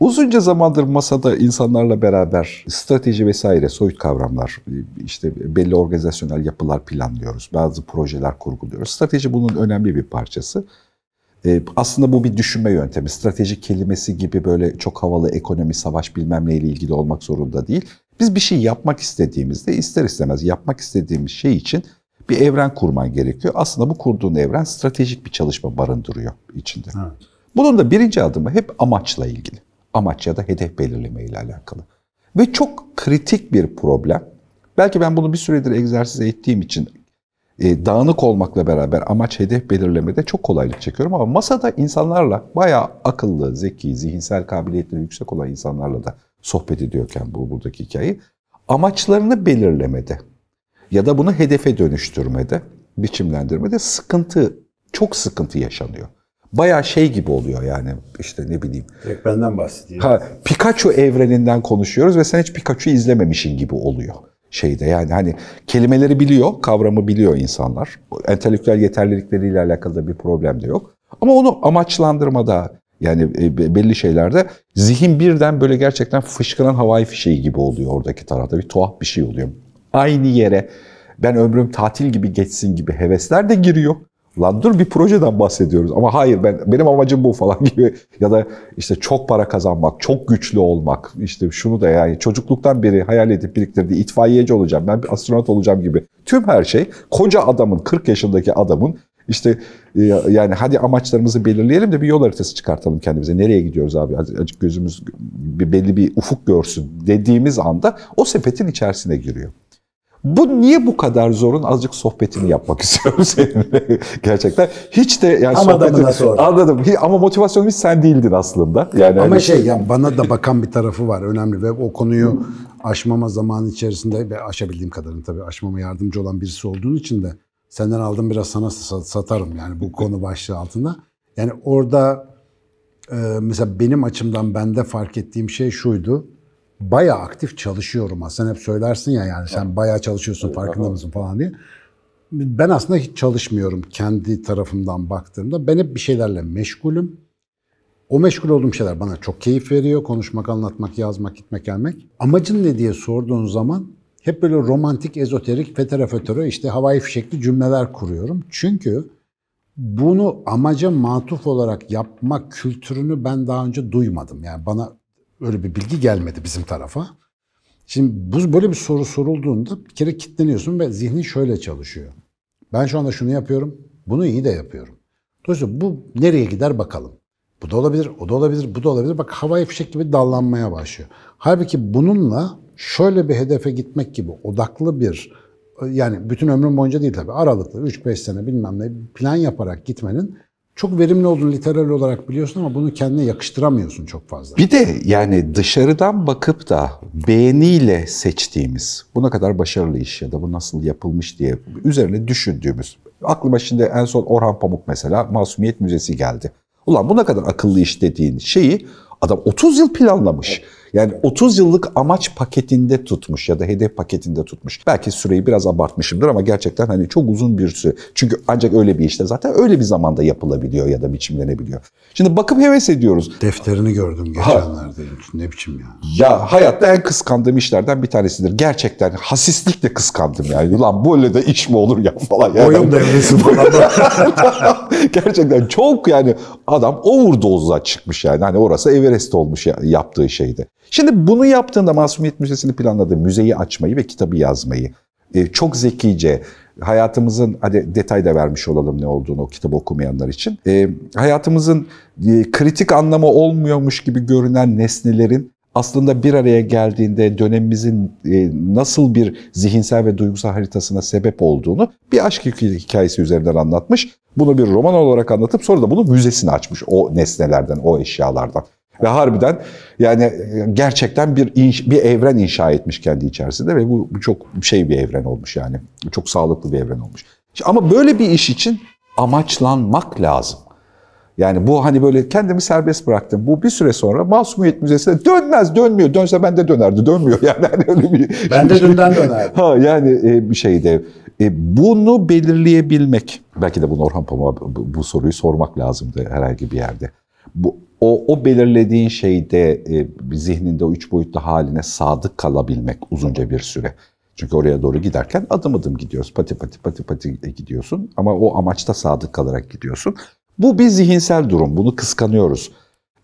Uzunca zamandır masada insanlarla beraber strateji vesaire soyut kavramlar, işte belli organizasyonel yapılar planlıyoruz. Bazı projeler kurguluyoruz. Strateji bunun önemli bir parçası. Ee, aslında bu bir düşünme yöntemi. Strateji kelimesi gibi böyle çok havalı ekonomi, savaş bilmem neyle ilgili olmak zorunda değil. Biz bir şey yapmak istediğimizde ister istemez yapmak istediğimiz şey için bir evren kurman gerekiyor. Aslında bu kurduğun evren stratejik bir çalışma barındırıyor içinde. Evet. Bunun da birinci adımı hep amaçla ilgili. Amaç ya da hedef belirleme ile alakalı. Ve çok kritik bir problem. Belki ben bunu bir süredir egzersiz ettiğim için e, dağınık olmakla beraber amaç hedef belirlemede çok kolaylık çekiyorum ama masada insanlarla bayağı akıllı, zeki, zihinsel kabiliyetleri yüksek olan insanlarla da sohbet ediyorken bu buradaki hikayeyi amaçlarını belirlemede ya da bunu hedefe dönüştürmede, biçimlendirmede sıkıntı, çok sıkıntı yaşanıyor. Baya şey gibi oluyor yani işte ne bileyim. Direkt benden bahsediyor. Ha, Pikachu evreninden konuşuyoruz ve sen hiç Pikachu izlememişin gibi oluyor şeyde. Yani hani kelimeleri biliyor, kavramı biliyor insanlar. Entelektüel yeterlilikleriyle alakalı da bir problem de yok. Ama onu amaçlandırmada yani e, belli şeylerde zihin birden böyle gerçekten fışkıran havai fişeği gibi oluyor oradaki tarafta. Bir tuhaf bir şey oluyor. Aynı yere ben ömrüm tatil gibi geçsin gibi hevesler de giriyor. Lan dur bir projeden bahsediyoruz ama hayır ben benim amacım bu falan gibi ya da işte çok para kazanmak, çok güçlü olmak, işte şunu da yani çocukluktan beri hayal edip biriktirdiği itfaiyeci olacağım, ben bir astronot olacağım gibi tüm her şey koca adamın 40 yaşındaki adamın işte e, yani hadi amaçlarımızı belirleyelim de bir yol haritası çıkartalım kendimize. Nereye gidiyoruz abi? Azıcık gözümüz belli bir ufuk görsün dediğimiz anda o sepetin içerisine giriyor. Bu niye bu kadar zorun? Azıcık sohbetini yapmak istiyorum seninle. Gerçekten. Hiç de yani Ama sohbetini sonra. anladım. Ama motivasyonum hiç sen değildin aslında. Yani Ama hani... şey yani bana da bakan bir tarafı var önemli ve o konuyu aşmama zaman içerisinde ve aşabildiğim kadarını tabii aşmama yardımcı olan birisi olduğun için de senden aldım biraz sana satarım yani bu konu başlığı altında. Yani orada mesela benim açımdan bende fark ettiğim şey şuydu bayağı aktif çalışıyorum aslında. Hep söylersin ya yani sen bayağı çalışıyorsun farkında mısın falan diye. Ben aslında hiç çalışmıyorum kendi tarafımdan baktığımda. Ben hep bir şeylerle meşgulüm. O meşgul olduğum şeyler bana çok keyif veriyor. Konuşmak, anlatmak, yazmak, gitmek, gelmek. Amacın ne diye sorduğun zaman hep böyle romantik, ezoterik, fetere fötere işte havai fişekli cümleler kuruyorum. Çünkü bunu amaca matuf olarak yapmak kültürünü ben daha önce duymadım. Yani bana Öyle bir bilgi gelmedi bizim tarafa. Şimdi bu böyle bir soru sorulduğunda bir kere kitleniyorsun ve zihnin şöyle çalışıyor. Ben şu anda şunu yapıyorum, bunu iyi de yapıyorum. Dolayısıyla bu nereye gider bakalım. Bu da olabilir, o da olabilir, bu da olabilir. Bak havai fişek gibi dallanmaya başlıyor. Halbuki bununla şöyle bir hedefe gitmek gibi odaklı bir, yani bütün ömrüm boyunca değil tabii, aralıklı 3-5 sene bilmem ne plan yaparak gitmenin çok verimli olduğunu literal olarak biliyorsun ama bunu kendine yakıştıramıyorsun çok fazla. Bir de yani dışarıdan bakıp da beğeniyle seçtiğimiz buna kadar başarılı iş ya da bu nasıl yapılmış diye üzerine düşündüğümüz. Aklıma şimdi en son Orhan Pamuk mesela Masumiyet Müzesi geldi. Ulan bu ne kadar akıllı iş dediğin şeyi adam 30 yıl planlamış. Evet. Yani 30 yıllık amaç paketinde tutmuş ya da hedef paketinde tutmuş. Belki süreyi biraz abartmışımdır ama gerçekten hani çok uzun bir süre. Çünkü ancak öyle bir işte zaten öyle bir zamanda yapılabiliyor ya da biçimlenebiliyor. Şimdi bakıp heves ediyoruz. Defterini gördüm geçenlerde. Ne biçim ya? Ya hayatta en kıskandığım işlerden bir tanesidir. Gerçekten hasislikle kıskandım yani. Ulan böyle de iş mi olur ya falan. Yani. Oyun devresi falan. gerçekten çok yani adam overdose'la çıkmış yani. Hani orası Everest olmuş ya, yaptığı şeyde. Şimdi bunu yaptığında Masumiyet Müzesi'ni planladı. Müzeyi açmayı ve kitabı yazmayı. E, çok zekice, hayatımızın, hadi detay da vermiş olalım ne olduğunu o kitabı okumayanlar için. E, hayatımızın e, kritik anlamı olmuyormuş gibi görünen nesnelerin aslında bir araya geldiğinde dönemimizin e, nasıl bir zihinsel ve duygusal haritasına sebep olduğunu bir aşk hikayesi üzerinden anlatmış. Bunu bir roman olarak anlatıp sonra da bunu müzesini açmış o nesnelerden, o eşyalardan. Ve harbiden yani gerçekten bir inş, bir evren inşa etmiş kendi içerisinde ve bu, bu çok şey bir evren olmuş yani. Çok sağlıklı bir evren olmuş. Ama böyle bir iş için amaçlanmak lazım. Yani bu hani böyle kendimi serbest bıraktım. Bu bir süre sonra Masumiyet Müzesi'ne dönmez, dönmüyor. Dönse ben de dönerdi, dönmüyor yani. Hani öyle bir, ben de dünden dönerdim. Ha yani e, bir şeyde. E, bunu belirleyebilmek, belki de bunu Orhan Pamuk'a bu soruyu sormak lazımdı herhangi bir yerde. Bu o, o belirlediğin şeyde e, zihninde o üç boyutlu haline sadık kalabilmek uzunca bir süre. Çünkü oraya doğru giderken adım adım gidiyoruz. Pati pati pati pati gidiyorsun ama o amaçta sadık kalarak gidiyorsun. Bu bir zihinsel durum. Bunu kıskanıyoruz.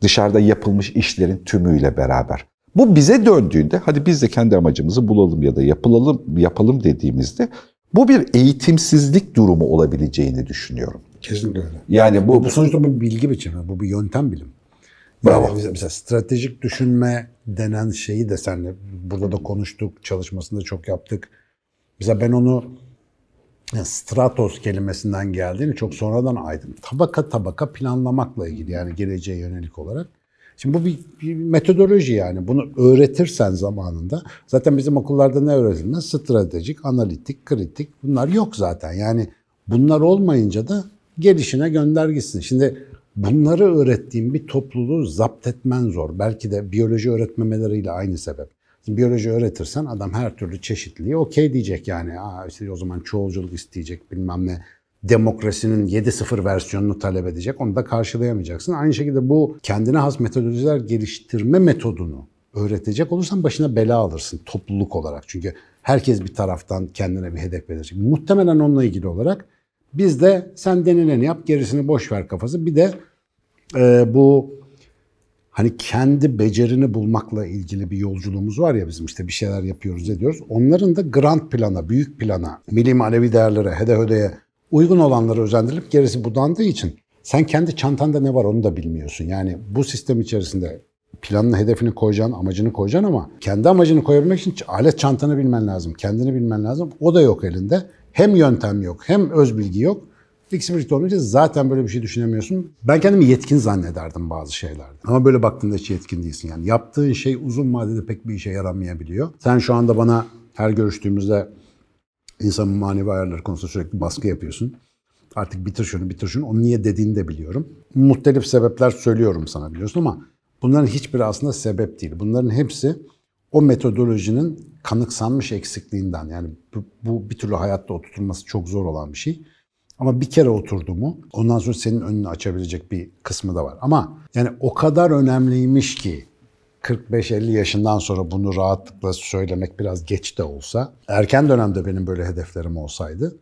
Dışarıda yapılmış işlerin tümüyle beraber. Bu bize döndüğünde hadi biz de kendi amacımızı bulalım ya da yapılalım yapalım dediğimizde bu bir eğitimsizlik durumu olabileceğini düşünüyorum. Kesinlikle öyle. Yani bu, Bu sonuçta bu bir bilgi biçimi, bu bir yöntem bilim. Bravo. Yani mesela, stratejik düşünme denen şeyi de senle burada da konuştuk, çalışmasında çok yaptık. Mesela ben onu yani stratos kelimesinden geldiğini çok sonradan aydım. Tabaka tabaka planlamakla ilgili yani geleceğe yönelik olarak. Şimdi bu bir, bir metodoloji yani. Bunu öğretirsen zamanında zaten bizim okullarda ne öğretilmez? Stratejik, analitik, kritik bunlar yok zaten. Yani bunlar olmayınca da gelişine gönder gitsin. Şimdi bunları öğrettiğim bir topluluğu zapt etmen zor. Belki de biyoloji öğretmemeleriyle aynı sebep. Şimdi biyoloji öğretirsen adam her türlü çeşitliliği okey diyecek yani. Aa işte o zaman çoğulculuk isteyecek bilmem ne. Demokrasinin 7.0 versiyonunu talep edecek. Onu da karşılayamayacaksın. Aynı şekilde bu kendine has metodolojiler geliştirme metodunu öğretecek olursan başına bela alırsın topluluk olarak. Çünkü herkes bir taraftan kendine bir hedef belirleyecek. Muhtemelen onunla ilgili olarak biz de sen denileni yap gerisini boş ver kafası. Bir de e, bu hani kendi becerini bulmakla ilgili bir yolculuğumuz var ya bizim işte bir şeyler yapıyoruz ediyoruz. Onların da grand plana, büyük plana, milli manevi değerlere, hede hödeye uygun olanları özendirilip gerisi budandığı için sen kendi çantanda ne var onu da bilmiyorsun. Yani bu sistem içerisinde planını, hedefini koyacaksın, amacını koyacaksın ama kendi amacını koyabilmek için alet çantanı bilmen lazım, kendini bilmen lazım. O da yok elinde. Hem yöntem yok, hem öz bilgi yok. İkisi birlikte olunca zaten böyle bir şey düşünemiyorsun. Ben kendimi yetkin zannederdim bazı şeylerde. Ama böyle baktığında hiç yetkin değilsin. Yani yaptığın şey uzun vadede pek bir işe yaramayabiliyor. Sen şu anda bana her görüştüğümüzde insanın manevi ayarları konusunda sürekli baskı yapıyorsun. Artık bitir şunu, bitir şunu. Onu niye dediğini de biliyorum. Muhtelif sebepler söylüyorum sana biliyorsun ama bunların hiçbiri aslında sebep değil. Bunların hepsi o metodolojinin kanıksanmış eksikliğinden. Yani bu, bu bir türlü hayatta oturtulması çok zor olan bir şey. Ama bir kere oturdu mu ondan sonra senin önünü açabilecek bir kısmı da var. Ama yani o kadar önemliymiş ki 45-50 yaşından sonra bunu rahatlıkla söylemek biraz geç de olsa, erken dönemde benim böyle hedeflerim olsaydı,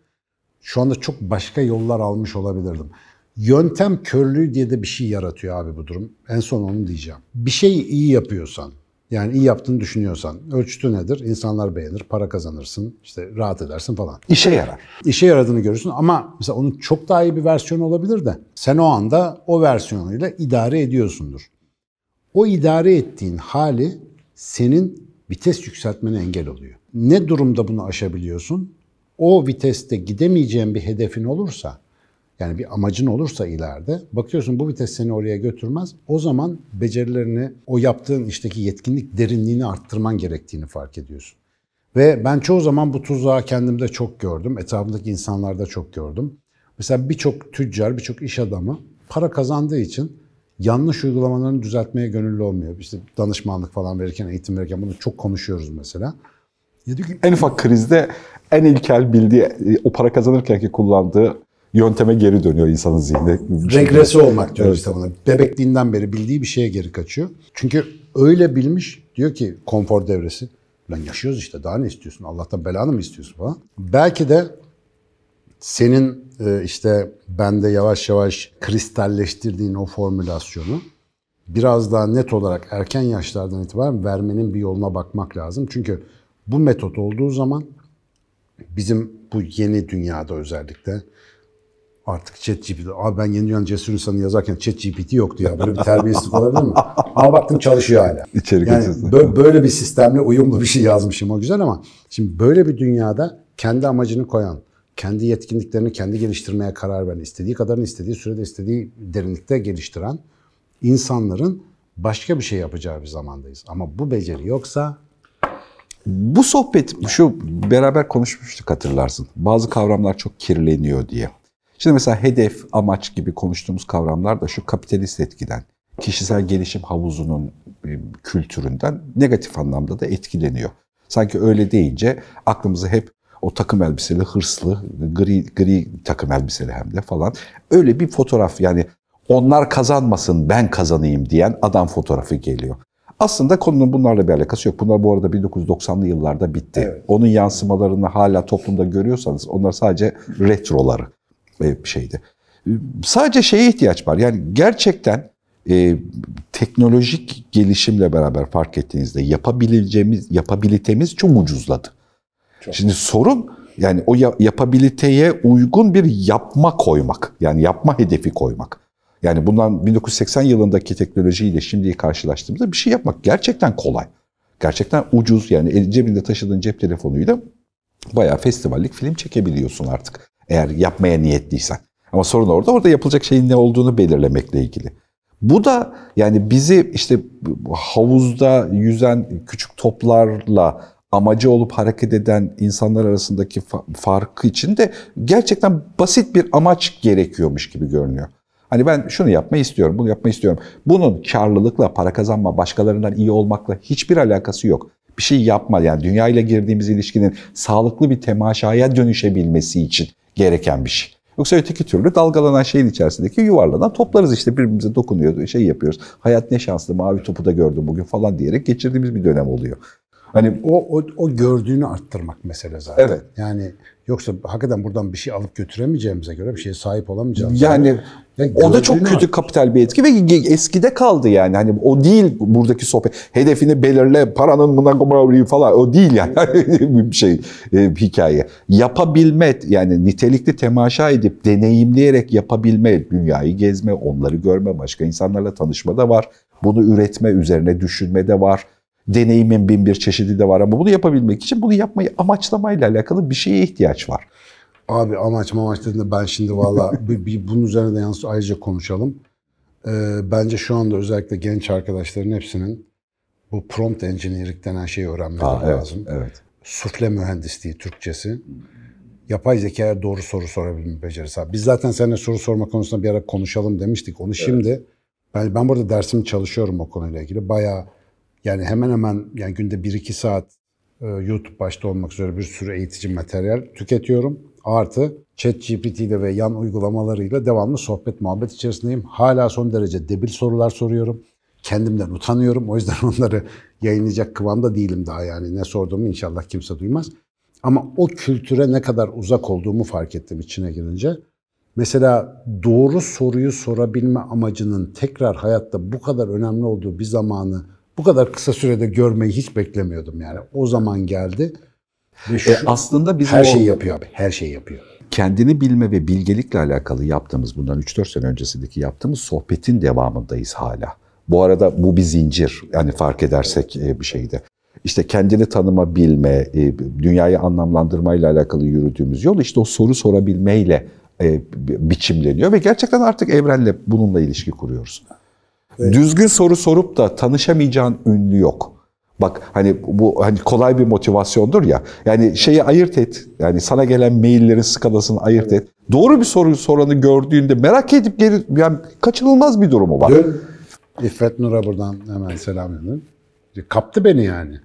şu anda çok başka yollar almış olabilirdim. Yöntem körlüğü diye de bir şey yaratıyor abi bu durum. En son onu diyeceğim. Bir şeyi iyi yapıyorsan, yani iyi yaptığını düşünüyorsan, ölçütü nedir? İnsanlar beğenir, para kazanırsın, işte rahat edersin falan. işe yarar. İşe yaradığını görürsün ama mesela onun çok daha iyi bir versiyonu olabilir de sen o anda o versiyonuyla idare ediyorsundur. O idare ettiğin hali senin vites yükseltmene engel oluyor. Ne durumda bunu aşabiliyorsun? O viteste gidemeyeceğin bir hedefin olursa, yani bir amacın olursa ileride, bakıyorsun bu vites seni oraya götürmez. O zaman becerilerini, o yaptığın işteki yetkinlik derinliğini arttırman gerektiğini fark ediyorsun. Ve ben çoğu zaman bu tuzağı kendimde çok gördüm, etrafımdaki insanlarda çok gördüm. Mesela birçok tüccar, birçok iş adamı para kazandığı için yanlış uygulamalarını düzeltmeye gönüllü olmuyor. İşte danışmanlık falan verirken, eğitim verirken bunu çok konuşuyoruz mesela. Ki, En ufak krizde en ilkel bildiği, e, o para kazanırkenki kullandığı yönteme geri dönüyor insanın zihni. regresi olmak diyoruz işte buna. Bebekliğinden beri bildiği bir şeye geri kaçıyor. Çünkü öyle bilmiş diyor ki konfor devresi. Lan yaşıyoruz işte daha ne istiyorsun? Allah'tan belanı mı istiyorsun falan. Belki de senin e, işte bende yavaş yavaş kristalleştirdiğin o formülasyonu biraz daha net olarak erken yaşlardan itibaren vermenin bir yoluna bakmak lazım. Çünkü bu metot olduğu zaman bizim bu yeni dünyada özellikle artık ChatGPT, abi ben yeni dünyanın cesur insanı yazarken ChatGPT yoktu ya. Böyle bir terbiyesizlik olabilir mi? Ama baktım çalışıyor hala. İçerik yani bö- böyle bir sistemle uyumlu bir şey yazmışım o güzel ama şimdi böyle bir dünyada kendi amacını koyan, kendi yetkinliklerini kendi geliştirmeye karar veren, istediği kadarını istediği sürede istediği derinlikte geliştiren insanların başka bir şey yapacağı bir zamandayız. Ama bu beceri yoksa Bu sohbet şu beraber konuşmuştuk hatırlarsın. Bazı kavramlar çok kirleniyor diye. Şimdi mesela hedef, amaç gibi konuştuğumuz kavramlar da şu kapitalist etkiden, kişisel gelişim havuzunun e, kültüründen negatif anlamda da etkileniyor. Sanki öyle deyince aklımıza hep o takım elbiseli, hırslı, gri, gri takım elbiseli hem de falan. Öyle bir fotoğraf yani onlar kazanmasın ben kazanayım diyen adam fotoğrafı geliyor. Aslında konunun bunlarla bir alakası yok. Bunlar bu arada 1990'lı yıllarda bitti. Evet. Onun yansımalarını hala toplumda görüyorsanız onlar sadece retroları şeydi. E, Sadece şeye ihtiyaç var. Yani gerçekten e, teknolojik gelişimle beraber fark ettiğinizde yapabileceğimiz, yapabilitemiz çok ucuzladı. Şimdi sorun yani o ya- yapabiliteye uygun bir yapma koymak. Yani yapma hedefi koymak. Yani bundan 1980 yılındaki teknolojiyle şimdiyi karşılaştığımızda bir şey yapmak gerçekten kolay. Gerçekten ucuz yani cebinde taşıdığın cep telefonuyla bayağı festivallik film çekebiliyorsun artık. Eğer yapmaya niyetliysen. Ama sorun orada. Orada yapılacak şeyin ne olduğunu belirlemekle ilgili. Bu da yani bizi işte havuzda yüzen küçük toplarla amacı olup hareket eden insanlar arasındaki fa- farkı için de gerçekten basit bir amaç gerekiyormuş gibi görünüyor. Hani ben şunu yapmayı istiyorum, bunu yapmayı istiyorum. Bunun karlılıkla, para kazanma, başkalarından iyi olmakla hiçbir alakası yok. Bir şey yapma yani dünya ile girdiğimiz ilişkinin sağlıklı bir temaşaya dönüşebilmesi için gereken bir şey. Yoksa öteki türlü dalgalanan şeyin içerisindeki yuvarlanan toplarız işte birbirimize dokunuyor, şey yapıyoruz. Hayat ne şanslı, mavi topu da gördüm bugün falan diyerek geçirdiğimiz bir dönem oluyor. Hani O, o, o gördüğünü arttırmak mesele zaten. Evet. Yani yoksa hakikaten buradan bir şey alıp götüremeyeceğimize göre bir şeye sahip olamayacağız. yani Yani o da çok kötü kapital bir etki ve eskide kaldı yani. Hani o değil buradaki sohbet. Hedefini belirle, paranın buna falan o değil yani bir şey e, hikaye. Yapabilme yani nitelikli temaşa edip deneyimleyerek yapabilme, dünyayı gezme, onları görme, başka insanlarla tanışma da var. Bunu üretme, üzerine düşünme de var. Deneyimin bin bir çeşidi de var ama bunu yapabilmek için bunu yapmayı amaçlamayla alakalı bir şeye ihtiyaç var. Abi amaç mamaç dediğinde ben şimdi valla bir, bir bunun üzerine de yalnız ayrıca konuşalım. Ee, bence şu anda özellikle genç arkadaşların hepsinin bu prompt engineering denen şeyi öğrenmeleri Aa, evet, lazım. evet. Sufle mühendisliği Türkçesi. Yapay zekaya doğru soru sorabilme becerisi. Abi Biz zaten seninle soru sorma konusunda bir ara konuşalım demiştik. Onu şimdi ben ben burada dersimi çalışıyorum o konuyla ilgili. Bayağı yani hemen hemen yani günde 1-2 saat e, YouTube başta olmak üzere bir sürü eğitici materyal tüketiyorum. Artı ChatGPT ile ve yan uygulamalarıyla devamlı sohbet muhabbet içerisindeyim. Hala son derece debil sorular soruyorum. Kendimden utanıyorum. O yüzden onları yayınlayacak kıvamda değilim daha yani. Ne sorduğumu inşallah kimse duymaz. Ama o kültüre ne kadar uzak olduğumu fark ettim içine girince. Mesela doğru soruyu sorabilme amacının tekrar hayatta bu kadar önemli olduğu bir zamanı bu kadar kısa sürede görmeyi hiç beklemiyordum yani. O zaman geldi. Ve şu, E, aslında bizim her şeyi yapıyor abi. Her şeyi yapıyor. kendini bilme ve bilgelikle alakalı yaptığımız bundan 3-4 sene öncesindeki yaptığımız sohbetin devamındayız hala. Bu arada bu bir zincir yani fark edersek e, bir şeyde. İşte kendini tanıma, bilme, e, dünyayı anlamlandırmayla alakalı yürüdüğümüz yol işte o soru sorabilmeyle e, bi- biçimleniyor ve gerçekten artık evrenle bununla ilişki kuruyoruz. Düzgün soru sorup da tanışamayacağın ünlü yok. Bak hani bu hani kolay bir motivasyondur ya. Yani şeyi ayırt et. Yani sana gelen maillerin skalasını ayırt et. Doğru bir soru soranı gördüğünde merak edip geri yani kaçınılmaz bir durumu var. Dün İffet Nur'a buradan hemen selam ederim. Kaptı beni yani.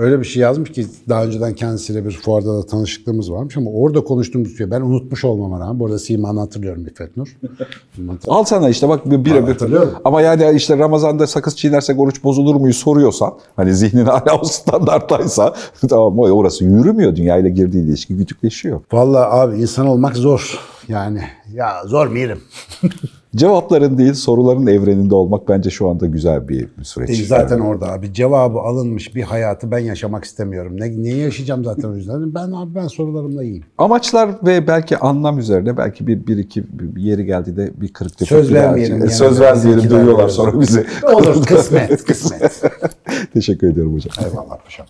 Öyle bir şey yazmış ki daha önceden kendisiyle bir fuarda da tanışıklığımız varmış ama orada konuştuğumuz şey ben unutmuş olmama rağmen. Bu arada Siman'ı hatırlıyorum İffet Nur. Al sana işte bak bir hatırlıyorum. Ama yani işte Ramazan'da sakız çiğnersek oruç bozulur muyu soruyorsan hani zihnin hala o standarttaysa tamam orası yürümüyor. Dünyayla girdiği ilişki güdükleşiyor. Vallahi abi insan olmak zor. Yani ya zor mu yerim? Cevapların değil soruların evreninde olmak bence şu anda güzel bir süreç. E, zaten orada abi cevabı alınmış bir hayatı ben yaşamak istemiyorum. Ne, neyi yaşayacağım zaten o yüzden? Ben abi ben sorularımla iyiyim. Amaçlar ve belki anlam üzerine belki bir, bir iki bir yeri geldi de bir kırık tefek Söz bir vermeyelim yani. Söz vermeyelim duyuyorlar sonra bizi. Olur kısmet kısmet. Teşekkür ediyorum hocam. Eyvallah paşam.